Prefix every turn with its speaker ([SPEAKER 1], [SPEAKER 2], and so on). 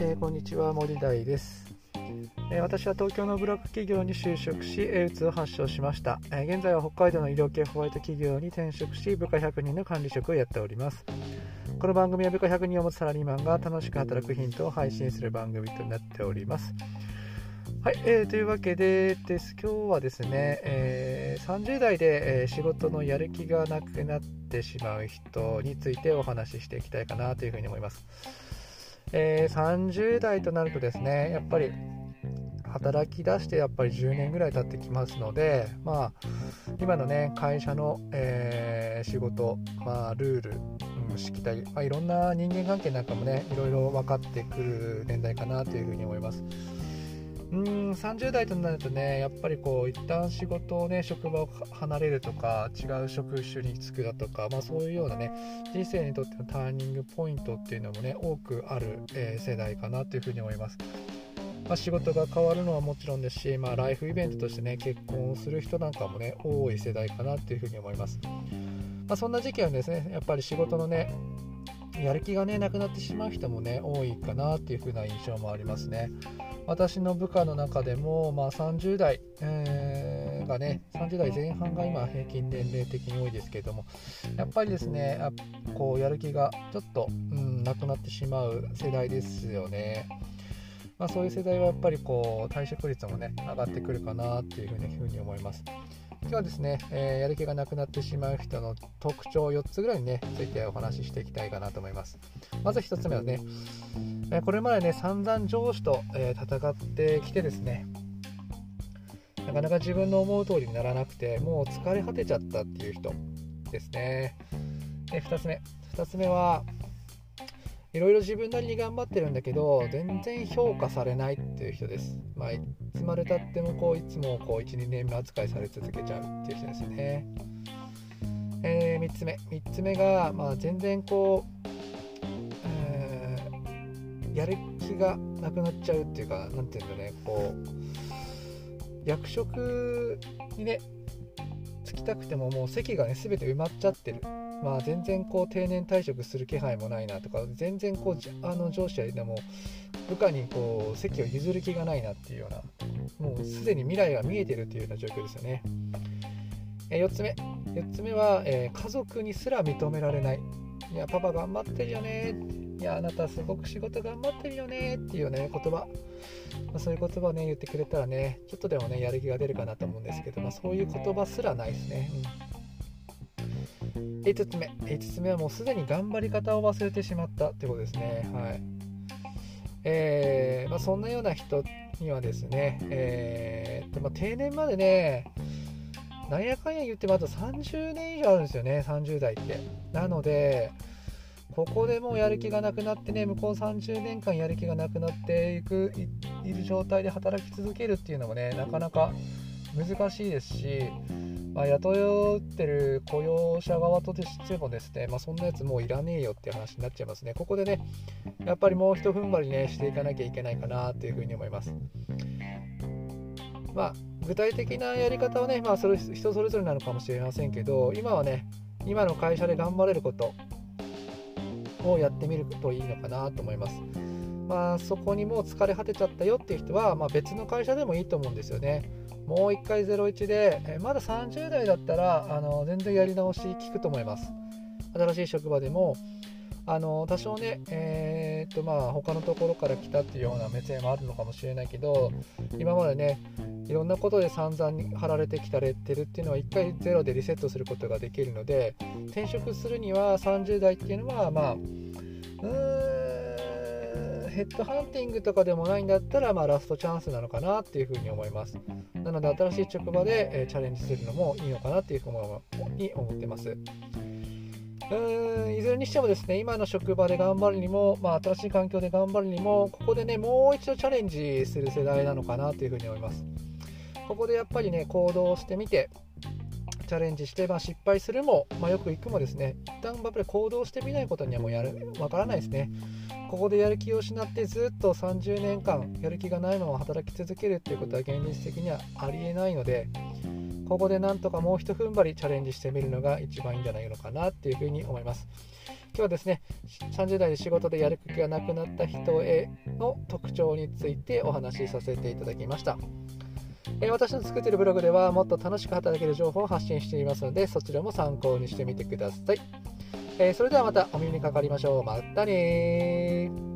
[SPEAKER 1] えー、こんにちは森大です、えー、私は東京のブロック企業に就職し、エウツを発症しました、えー、現在は北海道の医療系ホワイト企業に転職し部下100人の管理職をやっております。この番組は部下100人を持つサラリーマンが楽しく働くヒントを配信する番組となっております。はい、えー、というわけでです。今日はですね、えー、30代で、えー、仕事のやる気がなくなってしまう人についてお話ししていきたいかなというふうに思います。えー、30代となるとですねやっぱり働き出してやっぱり10年ぐらい経ってきますので、まあ、今のね会社の、えー、仕事、まあ、ルール、うん、しきたり、まあ、いろんな人間関係なんかもねいろいろ分かってくる年代かなというふうに思います。うん30代となるとねやっぱりこう一旦仕事をね職場を離れるとか違う職種に就くだとか、まあ、そういうようなね人生にとってのターニングポイントっていうのもね多くある、えー、世代かなというふうに思います。まあ、仕事が変わるのはもちろんですし、まあ、ライフイベントとしてね結婚をする人なんかもね多い世代かなというふうに思います。まあ、そんな時期はですねやっぱり仕事のねやる気がねなくなってしまう人もね多いかなっていう風な印象もありますね。私の部下の中でも、まあ、30代、えー、がね30代前半が今平均年齢的に多いですけれどもやっぱりですねあこうやる気がちょっと、うん、なくなってしまう世代ですよね。まあ、そういう世代はやっぱりこう退職率もね上がってくるかなっていうふうに思います。今日はですね、えー、やる気がなくなってしまう人の特徴4つぐらいにね、ついてお話ししていきたいかなと思います。まず1つ目はね、えー、これまでね、散々上司と、えー、戦ってきてですね、なかなか自分の思う通りにならなくて、もう疲れ果てちゃったっていう人ですね。え2つ目。2つ目は、いろいろ自分なりに頑張ってるんだけど全然評価されないっていう人です。まあ、いつまでたってもこういつもこう12年目扱いされ続けちゃうっていう人ですね。えー、3つ目3つ目が、まあ、全然こう、えー、やる気がなくなっちゃうっていうか何て言うんだねこう役職にね就きたくてももう席がね全て埋まっちゃってるまあ、全然こう定年退職する気配もないなとか全然こうあの上司はでも部下にこう席を譲る気がないなっていうようなもうすでに未来が見えてるっていうような状況ですよね。え4つ目。4つ目は、えー、家族にすら認められない。いやパパ頑張ってるよね。いやあなたすごく仕事頑張ってるよねっていうね言葉、まあ、そういう言葉をね言ってくれたらねちょっとでもねやる気が出るかなと思うんですけど、まあ、そういう言葉すらないですね。うん。5つ目。5つ目はもうすでに頑張り方を忘れてしまったってことですね。はい。えーまあ、そんなような人にはですね、えーとまあ、定年までねなんやかんや言ってまだ30年以上あるんですよね30代って。なのでここでもうやる気がなくなってね向こう30年間やる気がなくなっていくいる状態で働き続けるっていうのもねなかなか難しいですしまあ、雇ってる雇用者側としてもですね、まあ、そんなやつもういらねえよっていう話になっちゃいますね。ここでね、やっぱりもうひと踏ん張りね、していかなきゃいけないかなというふうに思います。まあ、具体的なやり方はね、まあ、それ人それぞれなのかもしれませんけど、今はね、今の会社で頑張れることをやってみるといいのかなと思います。まあ、そこにもう疲れ果てちゃったよっていう人は、まあ、別の会社でもいいと思うんですよね。もう1回01で、えまだ30代だったらあの全然やり直し効くと思います。新しい職場でもあの多少ね、えー、っとまあ他のところから来たっていうような目線もあるのかもしれないけど今までねいろんなことで散々に貼られてきたレッテルっていうのは1回ゼロでリセットすることができるので転職するには30代っていうのはまあうーんヘッドハンティングとかでもないんだったら、まあ、ラストチャンスなのかなっていうふうに思います。なので、新しい職場で、え、チャレンジするのもいいのかなっていうふうに思ってます。うーんいずれにしてもですね、今の職場で頑張るにも、まあ、新しい環境で頑張るにも、ここでね、もう一度チャレンジする世代なのかなというふうに思います。ここでやっぱりね、行動してみて、チャレンジして、まあ、失敗するも、まあ、よくいくもですね、一旦やっぱり行動してみないことにはもうやる、わからないですね。ここでやる気を失ってずっと30年間やる気がないまま働き続けるっていうことは現実的にはありえないのでここでなんとかもうひと踏ん張りチャレンジしてみるのが一番いいんじゃないのかなっていうふうに思います今日はですね30代で仕事でやる気がなくなった人への特徴についてお話しさせていただきました。え私の作っているブログではもっと楽しく働ける情報を発信していますのでそちらも参考にしてみてください。えそれではまたお耳にかかりましょう。またね